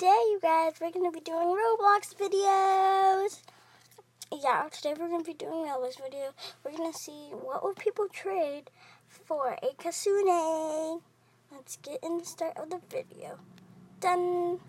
today, you guys, we're going to be doing Roblox videos. Yeah, today we're going to be doing Roblox video. We're going to see what will people trade for a Kitsune. Let's get in the start of the video. Done.